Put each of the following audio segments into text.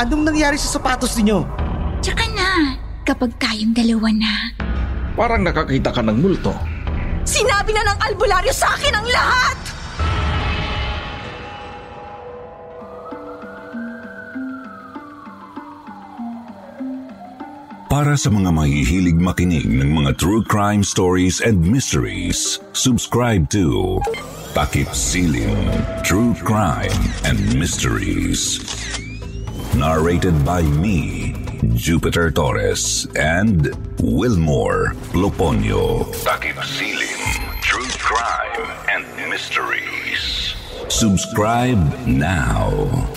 Anong nangyari sa sapatos ninyo? Tsaka na, kapag tayong dalawa na. Parang nakakita ka ng multo. Sinabi na ng albularyo sa akin ang lahat! Para sa mga mahihilig makinig ng mga true crime stories and mysteries, subscribe to Takip Silim True Crime and Mysteries. Narrated by me, Jupiter Torres and Wilmore Loponio. Takip Silim True Crime and Mysteries. Subscribe now.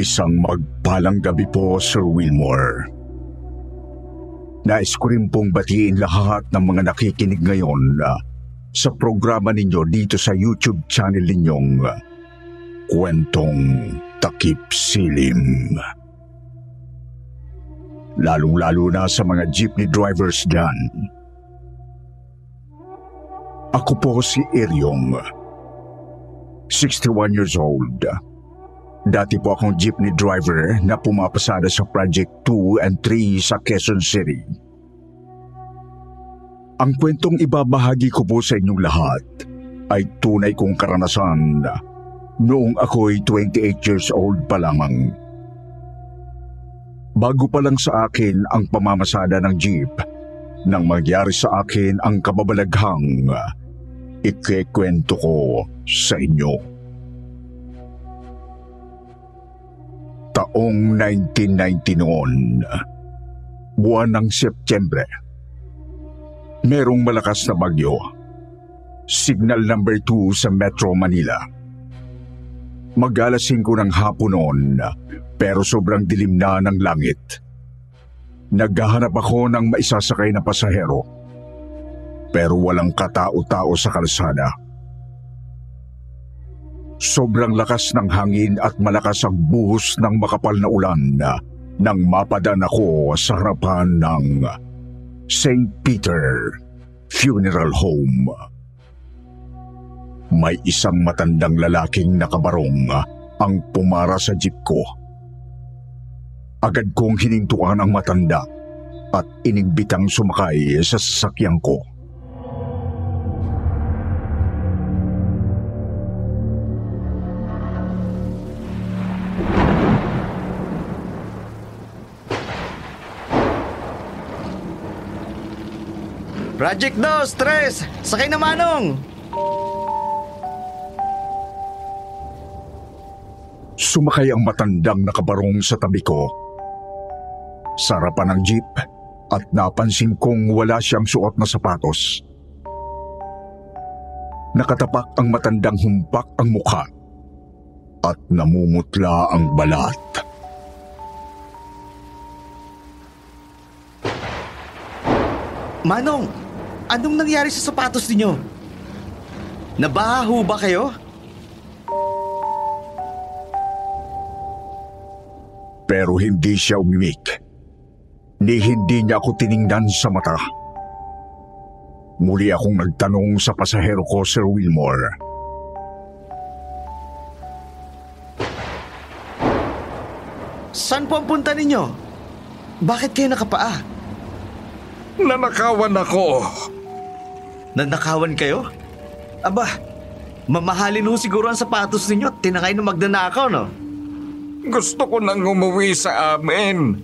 Isang magpalang gabi po, Sir Wilmore. Nais ko rin pong batiin lahat ng mga nakikinig ngayon uh, sa programa ninyo dito sa YouTube channel ninyong uh, Kwentong Takip Silim. Lalong-lalo na sa mga jeepney drivers dyan. Ako po si Eryong, 61 years old. Dati po akong jeepney driver na pumapasada sa Project 2 and 3 sa Quezon City. Ang kwentong ibabahagi ko po sa inyong lahat ay tunay kong karanasan noong ako'y 28 years old pa lamang. Bago pa lang sa akin ang pamamasada ng jeep, nang magyari sa akin ang kababalaghang ikikwento ko sa inyo. Taong 1990 noon, buwan ng Setyembre. Merong malakas na bagyo. Signal number 2 sa Metro Manila. Mag-alas 5 ng hapon noon, pero sobrang dilim na ng langit. Naghahanap ako ng maisasakay na pasahero. Pero walang katao-tao sa kalsada. Sobrang lakas ng hangin at malakas ang buhos ng makapal na ulan nang mapadan ako sa harapan ng St. Peter Funeral Home. May isang matandang lalaking nakabarong ang pumara sa jeep ko. Agad kong hinintuan ang matanda at inigbitang sumakay sa sasakyan ko. Project 2, stress! Sakay na manong! Sumakay ang matandang nakabarong sa tabi ko. Sa harapan ng jeep at napansin kong wala siyang suot na sapatos. Nakatapak ang matandang humpak ang mukha at namumutla ang balat. Manong, anong nangyari sa sapatos ninyo? Nabaha ho ba kayo? Pero hindi siya umimik. Ni hindi niya ako tiningnan sa mata. Muli akong nagtanong sa pasahero ko, Sir Wilmore. Saan po ang punta ninyo? Bakit kayo nakapaa? Nanakawan ako. Nanakawan kayo? Aba, mamahalin ho siguro ang sapatos ninyo at tinakay ng magnanakaw, no? Gusto ko nang umuwi sa amin.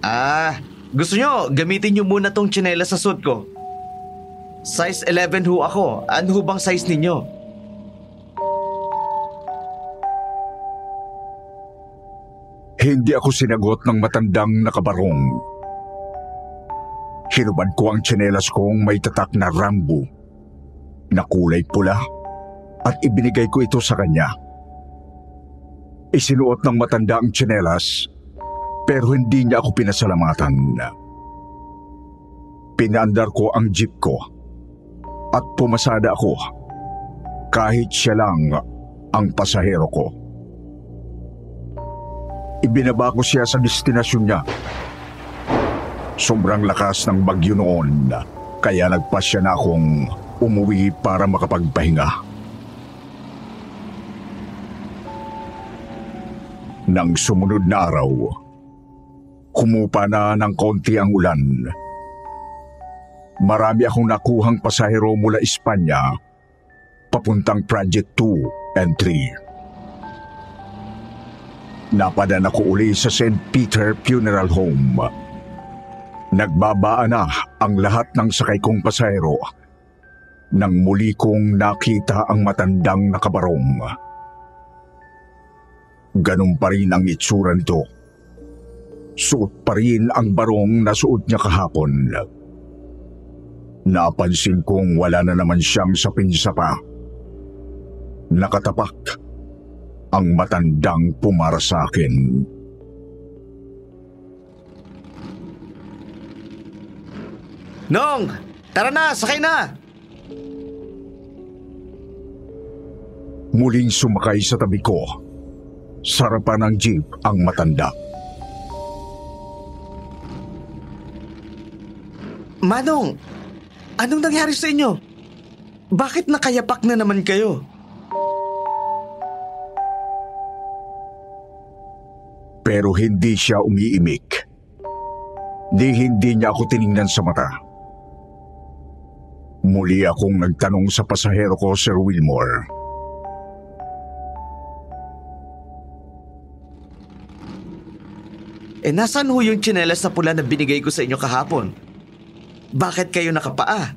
Ah, gusto nyo, gamitin nyo muna tong tsinela sa suit ko. Size 11 ho ako. Ano ho bang size ninyo? Hindi ako sinagot ng matandang nakabarong. Hinubad ko ang tsinelas kong may tatak na Rambo na kulay pula at ibinigay ko ito sa kanya. Isinuot ng matanda ang tsinelas pero hindi niya ako pinasalamatan. Pinaandar ko ang jeep ko at pumasada ako kahit siya lang ang pasahero ko. Ibinaba ko siya sa destinasyon niya. Sobrang lakas ng bagyo noon kaya nagpasya na akong umuwi para makapagpahinga. Nang sumunod na araw, kumupa na ng konti ang ulan. Marami akong nakuhang pasahero mula Espanya papuntang Project 2 and 3. Napadan ako uli sa St. Peter Funeral Home. Nagbabaan na ang lahat ng sakay kong pasahero nang muli kong nakita ang matandang nakabarong. Ganun pa rin ang itsura nito. Suot pa rin ang barong na suot niya kahapon. Napansin kong wala na naman siyang sapinsa pa. Nakatapak ang matandang pumara sa akin. Nong! Tara na! Sakay na! Muling sumakay sa tabi ko. Sarapan ng jeep ang matanda. Manong! Anong nangyari sa inyo? Bakit nakayapak na naman kayo? Pero hindi siya umiimik. Di hindi niya ako tiningnan sa mata. Muli akong nagtanong sa pasahero ko, Sir Wilmore. Eh nasan ho yung tsinelas na pula na binigay ko sa inyo kahapon? Bakit kayo nakapaa?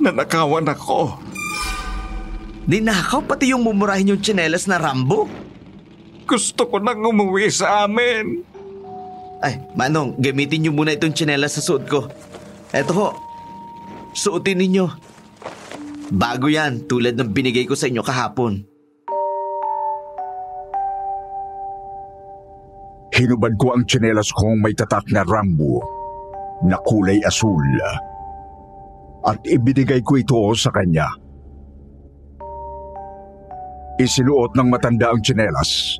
Nanakawan ako. Ninakaw pati yung mumurahin yung tsinelas na Rambo? Gusto ko nang umuwi sa amin. Ay, Manong, gamitin niyo muna itong tsinelas sa suot ko. Eto ho, suotin ninyo. Bago yan, tulad ng binigay ko sa inyo kahapon. Hinubad ko ang tsinelas kong may tatak na Rambo na kulay asul at ibinigay ko ito sa kanya. Isinuot ng matanda ang tsinelas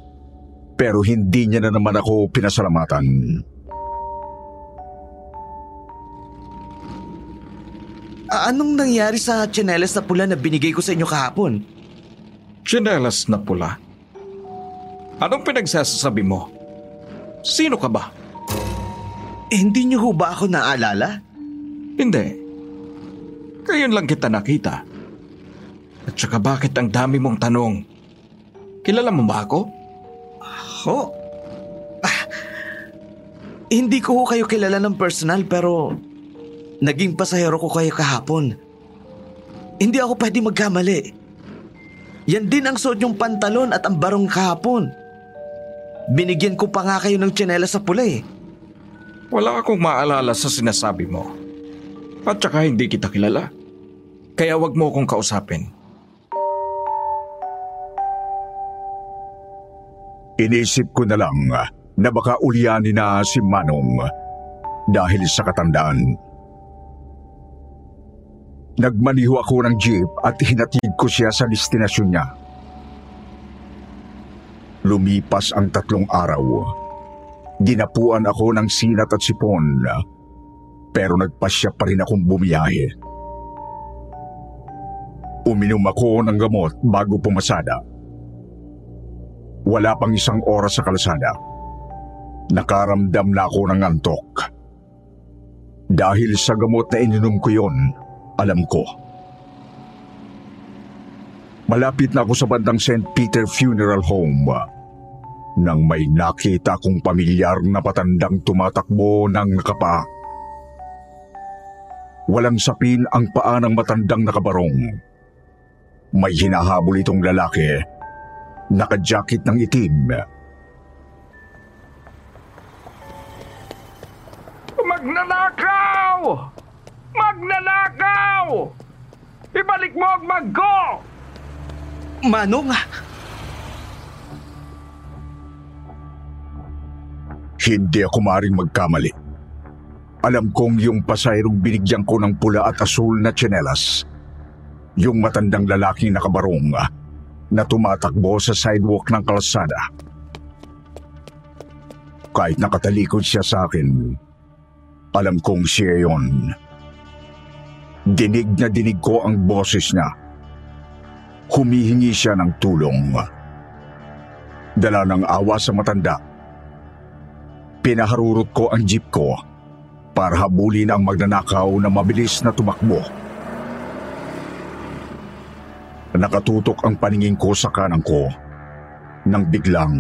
pero hindi niya na naman ako pinasalamatan. Anong nangyari sa tsinelas na pula na binigay ko sa inyo kahapon? Chinelas na pula. Anong pinagsasasabi mo? Sino ka ba? Eh, hindi niyo ho ba ako naalala? Hindi. Ngayon lang kita nakita. At saka bakit ang dami mong tanong? Kilala mo ba ako? Ho? Ah, hindi ko ho kayo kilala ng personal pero naging pasahero ko kayo kahapon. Hindi ako pwede magkamali. Yan din ang suot yung pantalon at ang barong kahapon. Binigyan ko pa nga kayo ng tsinelas sa pula eh. Wala akong maalala sa sinasabi mo. At saka hindi kita kilala. Kaya wag mo akong kausapin. Inisip ko na lang na baka ulyanin na si Manong dahil sa katandaan. Nagmaniho ako ng jeep at hinatid ko siya sa destinasyon niya. Lumipas ang tatlong araw. Dinapuan ako ng sinat at sipon pero nagpasya pa rin akong bumiyahe. Uminom ako ng gamot bago pumasada. Wala pang isang oras sa kalsada. Nakaramdam na ako ng antok. Dahil sa gamot na ininom ko yon, alam ko. Malapit na ako sa bandang St. Peter Funeral Home ah, nang may nakita kong pamilyar na patandang tumatakbo ng nakapa. Walang sapin ang paa ng matandang nakabarong. May hinahabol itong lalaki, nakajakit ng itim. Magnanakaw! Magnanakaw! Ibalik mo ang maggo! Manong, Hindi ako maring magkamali. Alam kong yung pasayrong binigyan ko ng pula at asul na tsinelas. Yung matandang lalaking nakabarong ah, na tumatakbo sa sidewalk ng kalsada. Kahit nakatalikod siya sa akin, alam kong siya yon. Dinig na dinig ko ang boses niya. Humihingi siya ng tulong. Dala ng awa sa matanda, pinaharurot ko ang jeep ko para habulin ang magnanakaw na mabilis na tumakbo. Nakatutok ang paningin ko sa kanang ko nang biglang...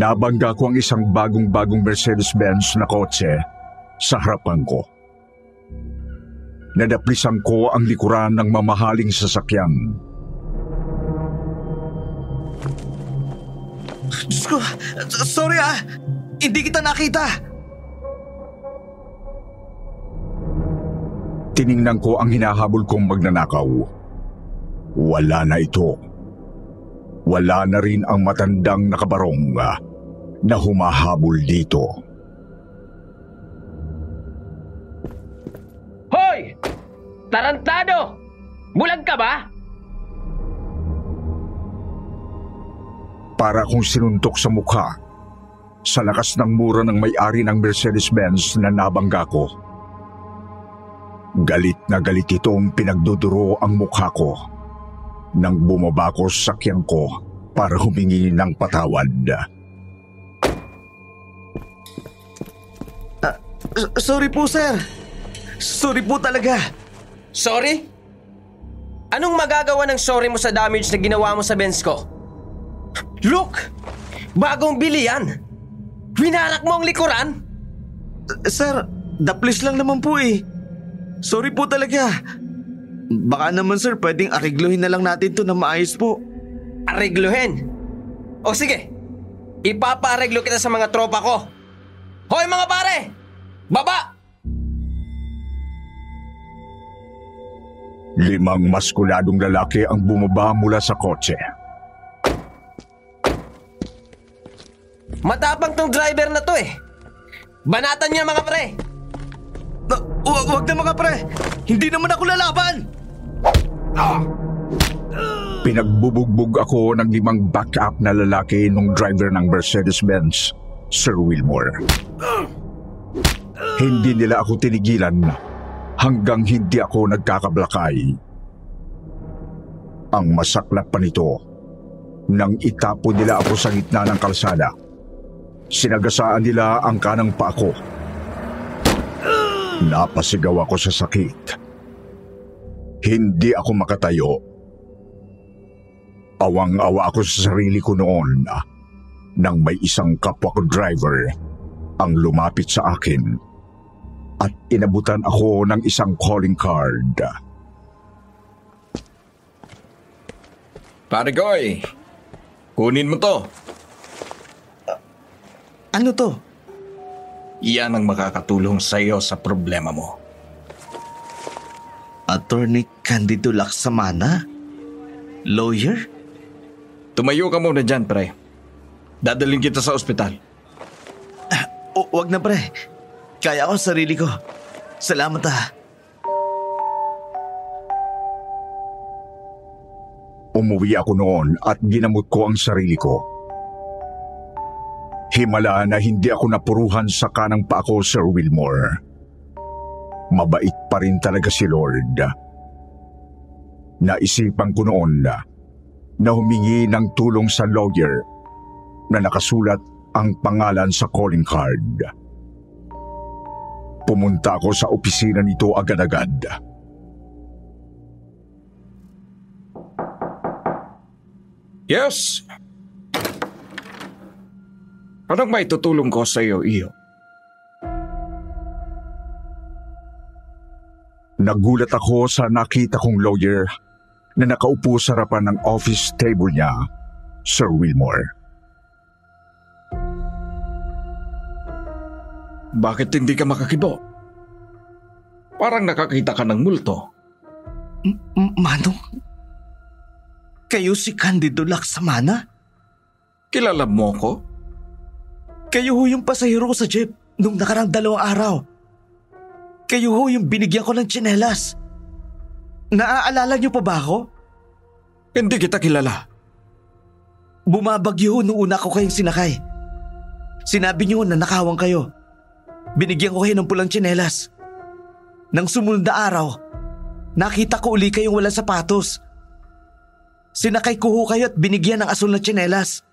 Nabangga ko ang isang bagong-bagong Mercedes-Benz na kotse sa harapan ko. Nadaplisan ko ang likuran ng mamahaling sasakyan. Diyos ko, sorry ah. Hindi kita nakita. Tiningnan ko ang hinahabol kong magnanakaw. Wala na ito. Wala na rin ang matandang nakabarong ah, na humahabol dito. Hoy! Tarantado! Bulag ka ba? Para kong sinuntok sa mukha sa lakas ng mura ng may-ari ng Mercedes-Benz na nabangga ko. Galit na galit itong pinagduduro ang mukha ko nang bumaba ko sa sakyan ko para humingi ng patawad. S- sorry po, sir. Sorry po talaga. Sorry? Anong magagawa ng sorry mo sa damage na ginawa mo sa Benz ko? Look! Bagong bili yan! Winarak mo ang likuran? Sir, daplis lang naman po eh. Sorry po talaga. Baka naman sir, pwedeng arigluhin na lang natin to na maayos po. Aregluhin. O sige, ipapaareglo kita sa mga tropa ko. Hoy mga pare! Baba! Limang maskuladong lalaki ang bumaba mula sa kotse. Matapang tong driver na to eh. Banatan niya mga pre. Uh, wag, wag na mga pre. Hindi naman ako lalaban. Pinagbubugbog ako ng limang backup na lalaki nung driver ng Mercedes-Benz, Sir Wilmore. Hindi nila ako tinigilan hanggang hindi ako nagkakablakay. Ang masaklap pa nito, nang itapo nila ako sa gitna ng kalsada, sinagasaan nila ang kanang pa ako. Napasigaw ako sa sakit. Hindi ako makatayo. Awang-awa ako sa sarili ko noon nang may isang kapwa ko driver ang lumapit sa akin at inabutan ako ng isang calling card. Pare Goy, kunin mo to. Ano to? Iyan ang makakatulong sa iyo sa problema mo. Attorney Candido Laksamana? Lawyer? Tumayo ka muna dyan, pre. Dadalhin kita sa ospital. O, wag na pre. Kaya ko sa sarili ko. Salamat ah. Umuwi ako noon at ginamot ko ang sarili ko. Himala na hindi ako napuruhan sa kanang pa ako, Sir Wilmore. Mabait pa rin talaga si Lord. Naisipan ko noon na humingi ng tulong sa lawyer na nakasulat ang pangalan sa calling card. Pumunta ako sa opisina nito agad-agad. Yes. Anong may tutulong ko sa iyo, iyo? Nagulat ako sa nakita kong lawyer na nakaupo sa harapan ng office table niya, Sir Wilmore. Bakit hindi ka makakibo? Parang nakakita ka ng multo. M- Manong, kayo si Candido Laksamana? Kilala mo ko? Kayo ho yung pasahero ko sa jeep nung nakarang dalawang araw. Kayo ho yung binigyan ko ng tsinelas. Naaalala niyo pa ba ako? Hindi kita kilala. Bumabagyo ho nung una ko kayong sinakay. Sinabi niyo na nakawang kayo. Binigyan ko kayo ng pulang tsinelas. Nang sumunod na araw, nakita ko uli kayong walang sapatos. Sinakay ko ho kayo at binigyan ng asul na tsinelas.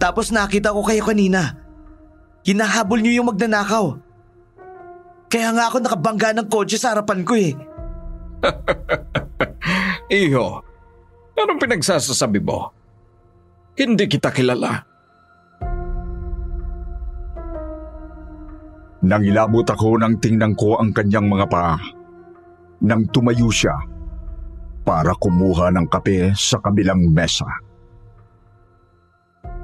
Tapos nakita ko kayo kanina. Hinahabol niyo yung magnanakaw. Kaya nga ako nakabangga ng kotse sa harapan ko eh. Iho, anong pinagsasasabi mo? Hindi kita kilala. Nangilabot ako nang tingnan ko ang kanyang mga paa. Nang tumayo siya para kumuha ng kape sa kabilang mesa.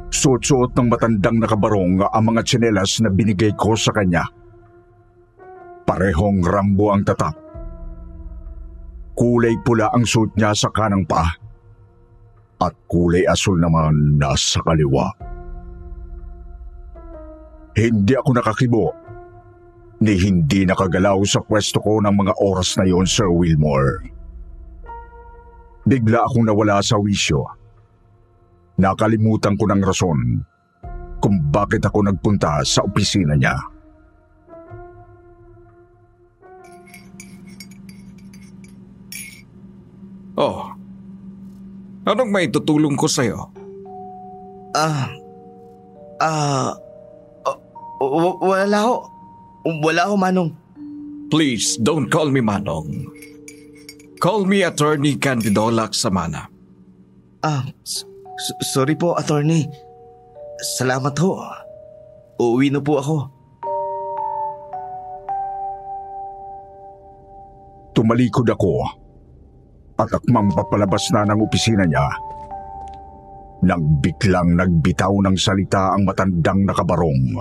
Suot-suot ng matandang nakabarong ang mga tsinelas na binigay ko sa kanya. Parehong rambo ang tatak. Kulay pula ang suot niya sa kanang paa. At kulay asul naman nasa kaliwa. Hindi ako nakakibo ni hindi nakagalaw sa pwesto ko ng mga oras na yon, Sir Wilmore. Bigla akong nawala sa wisyo. Nakalimutan ko ng rason kung bakit ako nagpunta sa opisina niya. Oh, anong may tutulong ko sa'yo? Ah, ah, uh, w- wala ho. Wala ho, Manong. Please don't call me Manong. Call me Attorney Candido Laksamana. Ah, s- s- sorry po, attorney. Salamat ho. Uuwi na po ako. Tumalikod ako at akmang papalabas na ng opisina niya nang biglang nagbitaw ng salita ang matandang nakabarong.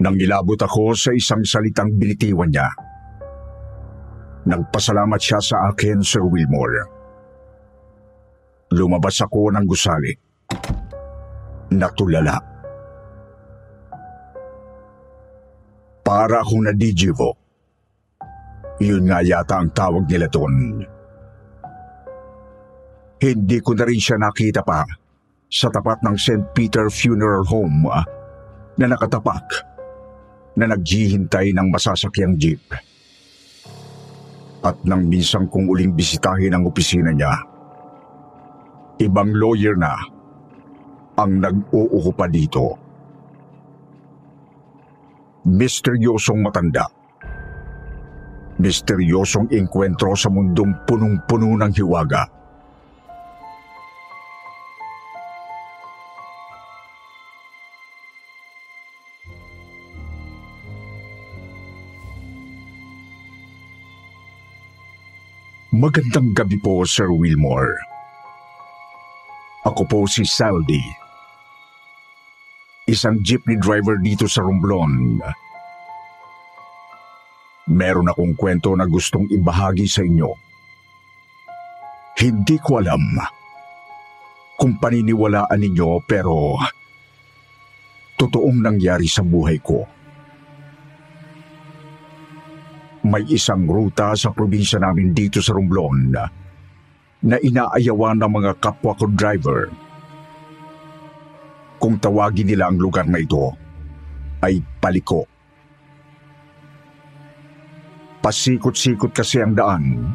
Nang ilabot ako sa isang salitang binitiwan niya. Nagpasalamat siya sa akin, Sir Wilmore. Lumabas ako ng gusali. Natulala. Para akong nadigivo. Yun nga yata ang tawag nila doon. Hindi ko na rin siya nakita pa sa tapat ng St. Peter Funeral Home ah, na nakatapak na naghihintay ng masasakyang jeep. At nang minsan kong uling bisitahin ang opisina niya, ibang lawyer na ang nag-uukupa dito. Misteryosong matanda. Misteryosong engkwentro sa mundong punong-puno ng hiwaga. Magandang gabi po, Sir Wilmore. Ako po si Saldi. isang jeepney driver dito sa Romblon. Meron akong kwento na gustong ibahagi sa inyo. Hindi ko alam kung paniniwalaan ninyo pero totoong nangyari sa buhay ko. May isang ruta sa probinsya namin dito sa Romblon na inaayawan ng mga kapwa ko driver. Kung tawagin nila ang lugar na ito, ay paliko. Pasikot-sikot kasi ang daan.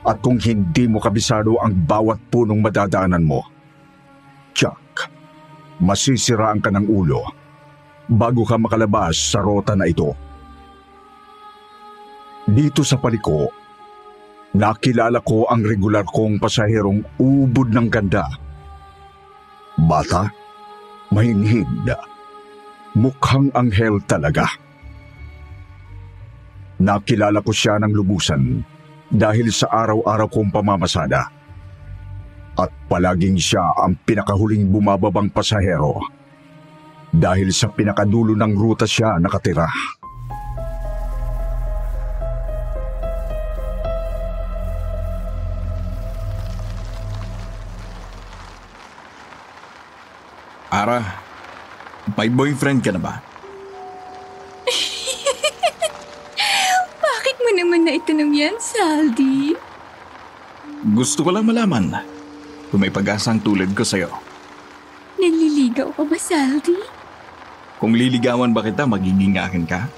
At kung hindi mo kabisado ang bawat punong madadaanan mo, tsak, masisiraan ka ng ulo bago ka makalabas sa rota na ito. Dito sa paliko, nakilala ko ang regular kong pasaherong ubod ng ganda. Bata, mahinhid, mukhang anghel talaga. Nakilala ko siya ng lubusan dahil sa araw-araw kong pamamasada. At palaging siya ang pinakahuling bumababang pasahero dahil sa pinakadulo ng ruta siya nakatira. Ara, may boyfriend ka na ba? Bakit mo naman na itanong yan, Saldi? Gusto ko lang malaman kung may pag-asang tulad ko sa'yo. Naliligaw ka ba, Saldi? Kung liligawan ba kita, magiging akin ka?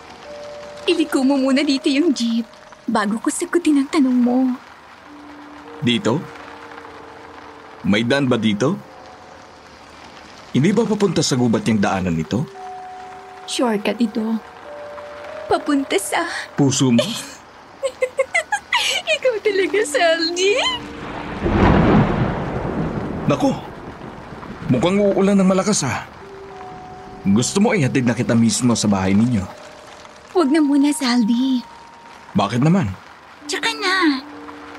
Iliko mo muna dito yung jeep bago ko sagutin ang tanong mo. Dito? May daan ba dito? Hindi ba papunta sa gubat yung daanan nito? Shortcut ito. Papunta sa... Puso mo? Ikaw talaga, Saldi? Nako, mukhang uulan ng malakas ha. Gusto mo ihatid na kita mismo sa bahay ninyo? Huwag na muna, Saldi. Bakit naman? Tsaka na.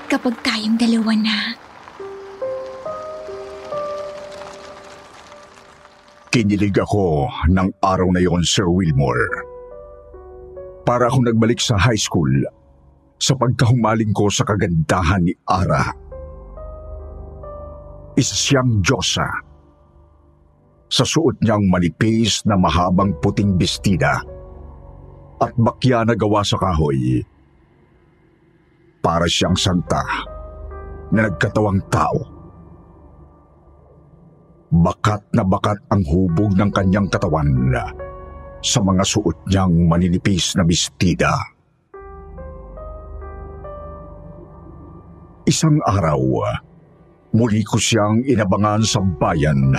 Kapag tayong dalawa na. Kinilig ako ng araw na yon, Sir Wilmore. Para akong nagbalik sa high school sa pagkahumaling ko sa kagandahan ni Ara. Isa siyang Diyosa. Sa suot niyang manipis na mahabang puting bestida at bakya na gawa sa kahoy. Para siyang santa na nagkatawang tao bakat na bakat ang hubog ng kanyang katawan sa mga suot niyang maninipis na bestida. Isang araw, muli ko siyang inabangan sa bayan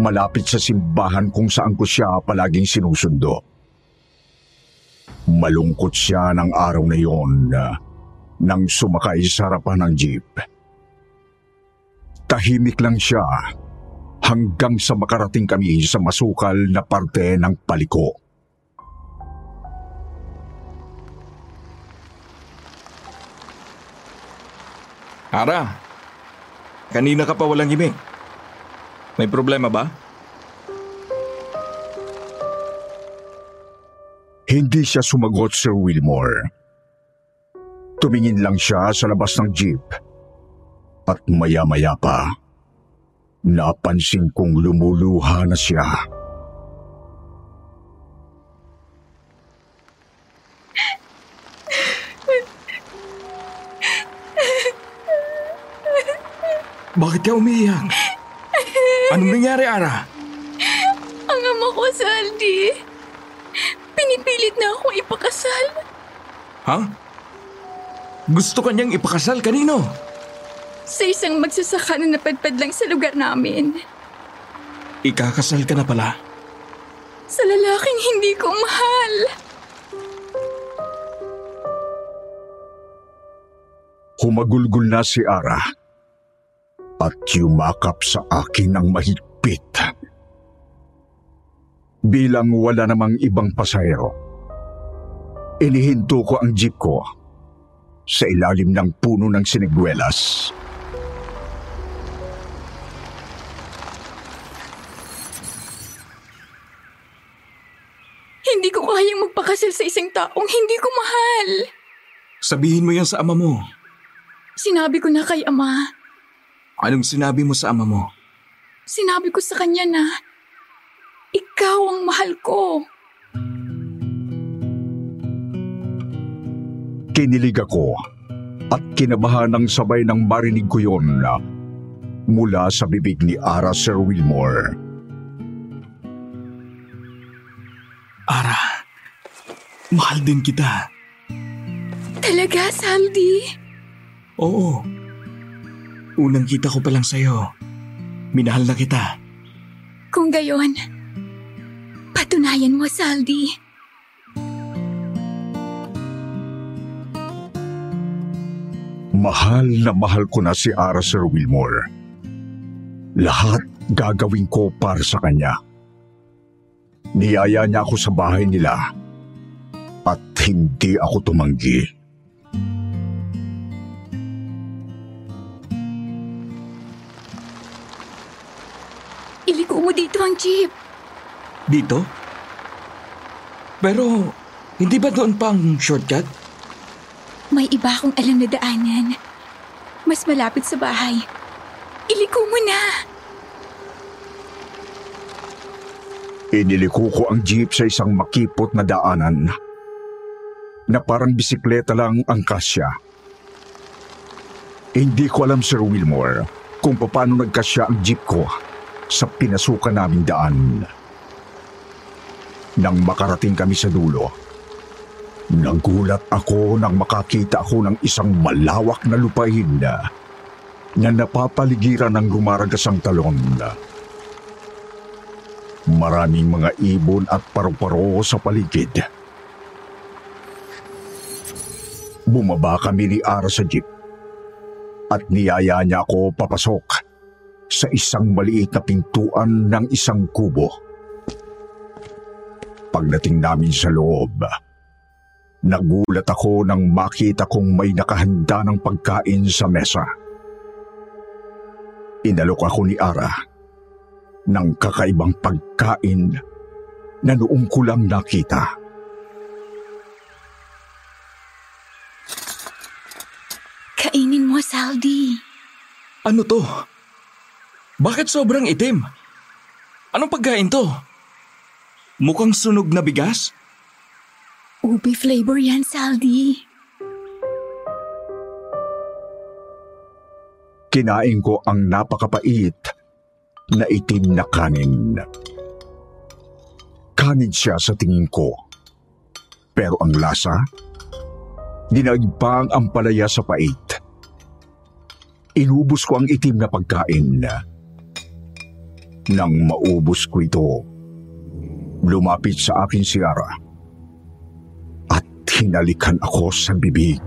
malapit sa simbahan kung saan ko siya palaging sinusundo. Malungkot siya ng araw na iyon nang sumakay sa harapan ng jeep. Tahimik lang siya hanggang sa makarating kami sa masukal na parte ng paliko. Ara, kanina ka pa walang himik. May problema ba? Hindi siya sumagot, Sir Wilmore. Tumingin lang siya sa labas ng jeep. At maya-maya pa, napansin kong lumuluha na siya. Bakit ka umiiyak? Anong nangyari, Ara? Ang ama ko, Saldi. Pinipilit na akong ipakasal. Ha? Gusto ka niyang ipakasal kanino? Sa isang magsasaka na napadpad lang sa lugar namin. Ikakasal ka na pala. Sa lalaking hindi ko mahal. Humagulgol na si Ara at yumakap sa akin ng mahigpit. Bilang wala namang ibang pasahero, inihinto ko ang jeep ko sa ilalim ng puno ng sinigwelas. Hindi magpakasal sa isang taong hindi ko mahal. Sabihin mo yan sa ama mo. Sinabi ko na kay ama. Anong sinabi mo sa ama mo? Sinabi ko sa kanya na ikaw ang mahal ko. Kinilig ako at kinabahan ng sabay ng marinig ko yon na mula sa bibig ni Ara Sir Wilmore. Mahal din kita. Talaga, Saldi? Oo. Unang kita ko pa lang sa'yo. Minahal na kita. Kung gayon, patunayan mo, Saldi. Mahal na mahal ko na si Ara Sir Wilmore. Lahat gagawin ko para sa kanya. Niyaya niya ako sa bahay nila at hindi ako tumanggi. Iliko mo dito ang jeep. Dito? Pero, hindi ba doon pang shortcut? May iba akong alam na daanan. Mas malapit sa bahay. Iliko mo na. Iniliko ko ang jeep sa isang makipot na daanan na parang bisikleta lang ang kasya. Hindi ko alam, Sir Wilmore, kung paano nagkasya ang jeep ko sa pinasukan naming daan. Nang makarating kami sa dulo, nagulat ako nang makakita ako ng isang malawak na lupain na, na napapaligiran ng rumaragasang talon. Maraming mga ibon at paru-paro sa paligid. Bumaba kami ni Ara sa jeep at niyaya niya ako papasok sa isang maliit na pintuan ng isang kubo. Pagdating namin sa loob, nagulat ako nang makita kong may nakahanda ng pagkain sa mesa. Inalok ako ni Ara ng kakaibang pagkain na noong ko lang nakita. Mo, Saldi. Ano to? Bakit sobrang itim? Anong pagkain to? Mukhang sunog na bigas? Ubi flavor yan, Saldi. Kinain ko ang napakapait na itim na kanin. Kanin siya sa tingin ko. Pero ang lasa, dinagpa ang ampalaya sa pait. Inubos ko ang itim na pagkain. Nang maubos ko ito, lumapit sa akin si Ara at hinalikan ako sa bibig.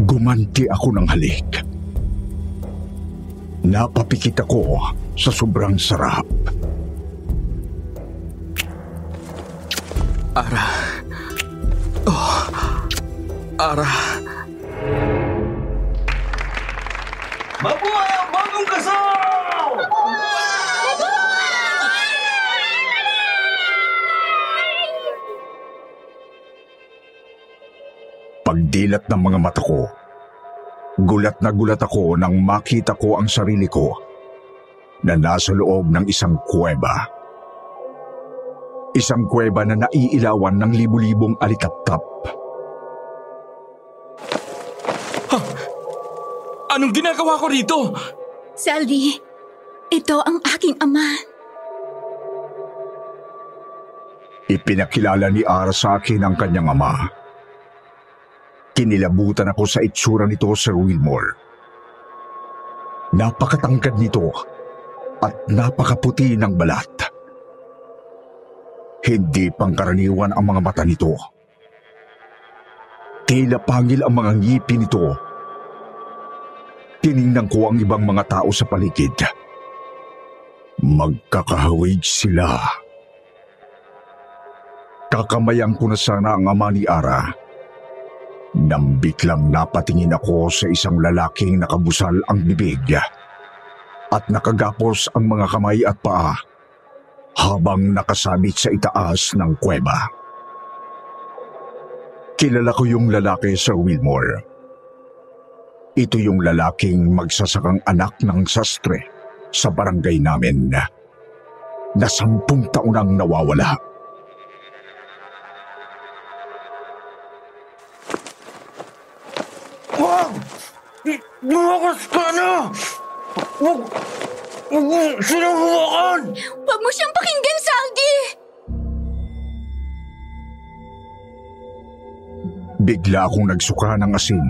Gumanti ako ng halik. Napapikit ako sa sobrang sarap. Ara. Oh. Ara. Mabuhay ang bagong kasal! Pagdilat ng mga mata ko, gulat na gulat ako nang makita ko ang sarili ko na nasa loob ng isang kuweba. Isang kuweba na naiilawan ng libu-libong alitap-tap. Anong ginagawa ko rito? Saldi, ito ang aking ama. Ipinakilala ni Ara sa akin ang kanyang ama. Kinilabutan ako sa itsura nito, Sir Wilmore. Napakatangkad nito at napakaputi ng balat. Hindi pangkaraniwan ang mga mata nito. Tila pangil ang mga ngipin nito. Tiningnan ko ang ibang mga tao sa paligid. Magkakahawig sila. Kakamayan ko na sana ang ama ni Ara. Nang biglang napatingin ako sa isang lalaking nakabusal ang bibig at nakagapos ang mga kamay at paa habang nakasabit sa itaas ng kuweba. Kilala ko yung lalaki, Sir Wilmore. Ito yung lalaking magsasakang anak ng sastre sa barangay namin na sampung taon ang nawawala. Wag! Lumakas ka na! Wag! Wag mo silang hawakan! Huwag mo siyang pakinggan, Saldi! Bigla akong nagsuka ng asin,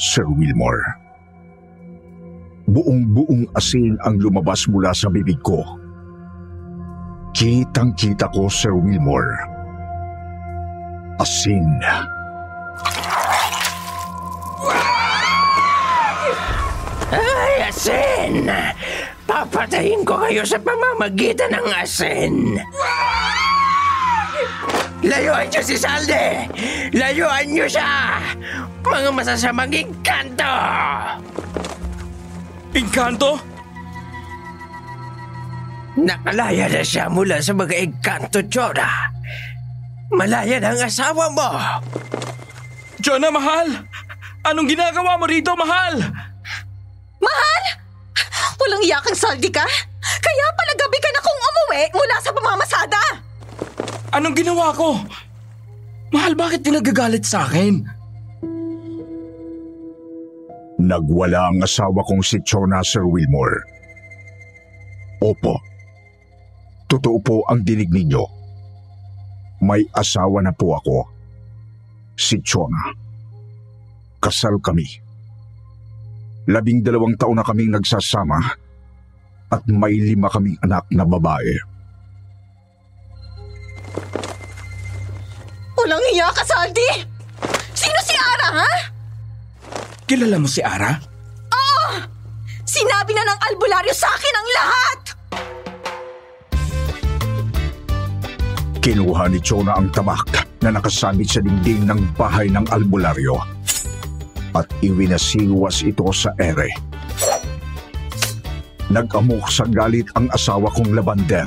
Sir Wilmore. Buong-buong asin ang lumabas mula sa bibig ko. Kitang-kita ko, Sir Wilmore. Asin. Ay, asin! Papatayin ko kayo sa pamamagitan ng asin! Layuan niyo si Salde! Layuan niyo siya! Mga masasamang inkanto! Inkanto? Nakalaya na siya mula sa mga inkanto, Jonah. Malaya na ang asawa mo! Jonah, mahal! Anong ginagawa mo rito, mahal? Mahal! Walang iyakang saldi ka? Kaya pala gabi ka na kung umuwi mula sa pamamasada! Anong ginawa ko? Mahal, bakit tinagagalit sa akin? Nagwala ang asawa kong si Chona, Sir Wilmore. Opo. Totoo po ang dinig ninyo. May asawa na po ako. Si Chona. Kasal kami. Labing dalawang taon na kaming nagsasama at may lima kaming anak na babae. Walang iya ka, Saldi! Sino si Ara, ha? Kilala mo si Ara? Oo! Sinabi na ng albularyo sa akin ang lahat! Kinuha ni Chona ang tabak na nakasabit sa dingding ng bahay ng albularyo at iwinasiwas ito sa ere. Nag-amok sa galit ang asawa kong labander.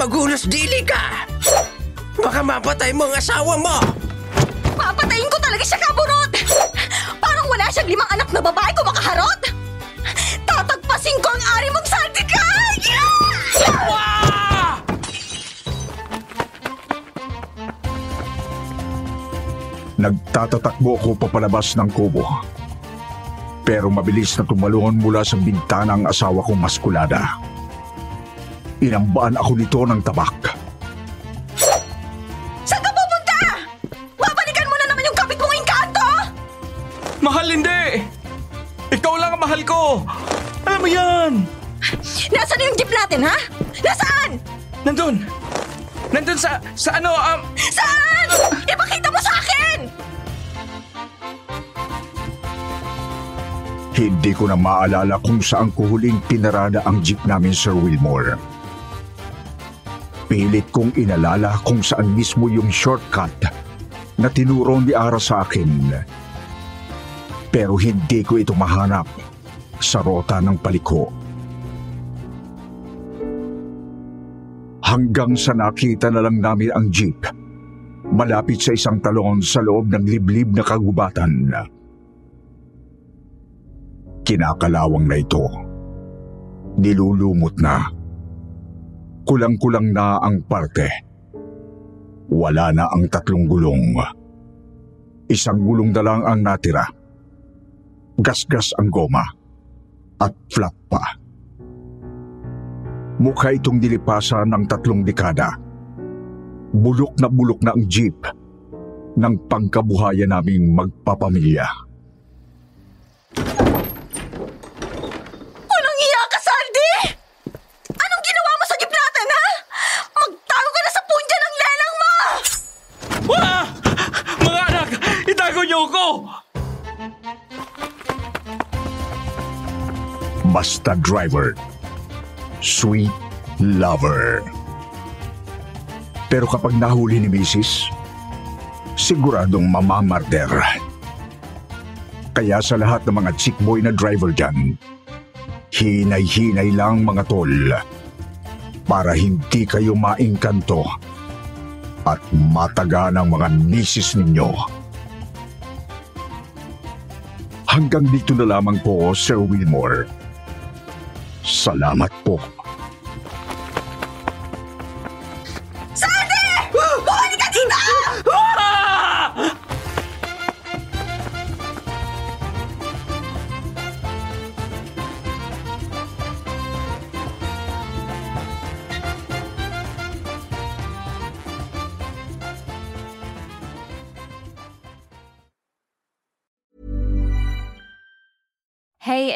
Magulos dili ka! Baka mapatay mo ang asawa mo! Papatayin ko talaga siya, kaburot! Parang wala siyang limang anak na babae kung makaharot! Tatagpasin ko ang ari mong Saldi ka! Nagtatatakbo ako papalabas ng kubo. Pero mabilis na tumalon mula sa bintana ang asawa kong maskulada. Inambaan ako nito ng tabak. Saan ka pupunta? Babalikan mo na naman yung kapit mong inkanto! Mahal, hindi! Ikaw lang ang mahal ko! Alam mo yan! Nasaan na yung jeep natin, ha? Nasaan? Nandun! Nandun sa, sa ano, um... Saan? Ipakita mo sa akin! Hindi ko na maalala kung saan ko huling pinarada ang jeep namin, Sir Wilmore. Pilit kong inalala kung saan mismo yung shortcut na tinuro ni Ara sa akin. Pero hindi ko ito mahanap sa rota ng paliko. Hanggang sa nakita na lang namin ang jeep malapit sa isang talon sa loob ng liblib na kagubatan. Kinakalawang na ito. Nilulumot na. Kulang-kulang na ang parte. Wala na ang tatlong gulong. Isang gulong na lang ang natira. Gasgas ang goma. At flat pa. Mukha itong dilipasan ng tatlong dekada. Bulok na bulok na ang jeep ng pangkabuhayan naming magpapamilya. Basta driver. Sweet lover. Pero kapag nahuli ni Mrs., siguradong mamamarder. Kaya sa lahat ng mga chick boy na driver dyan, hinay-hinay lang mga tol para hindi kayo maingkanto at mataga ng mga misis ninyo. Hanggang dito na lamang po, Sir Wilmore. Salamat po.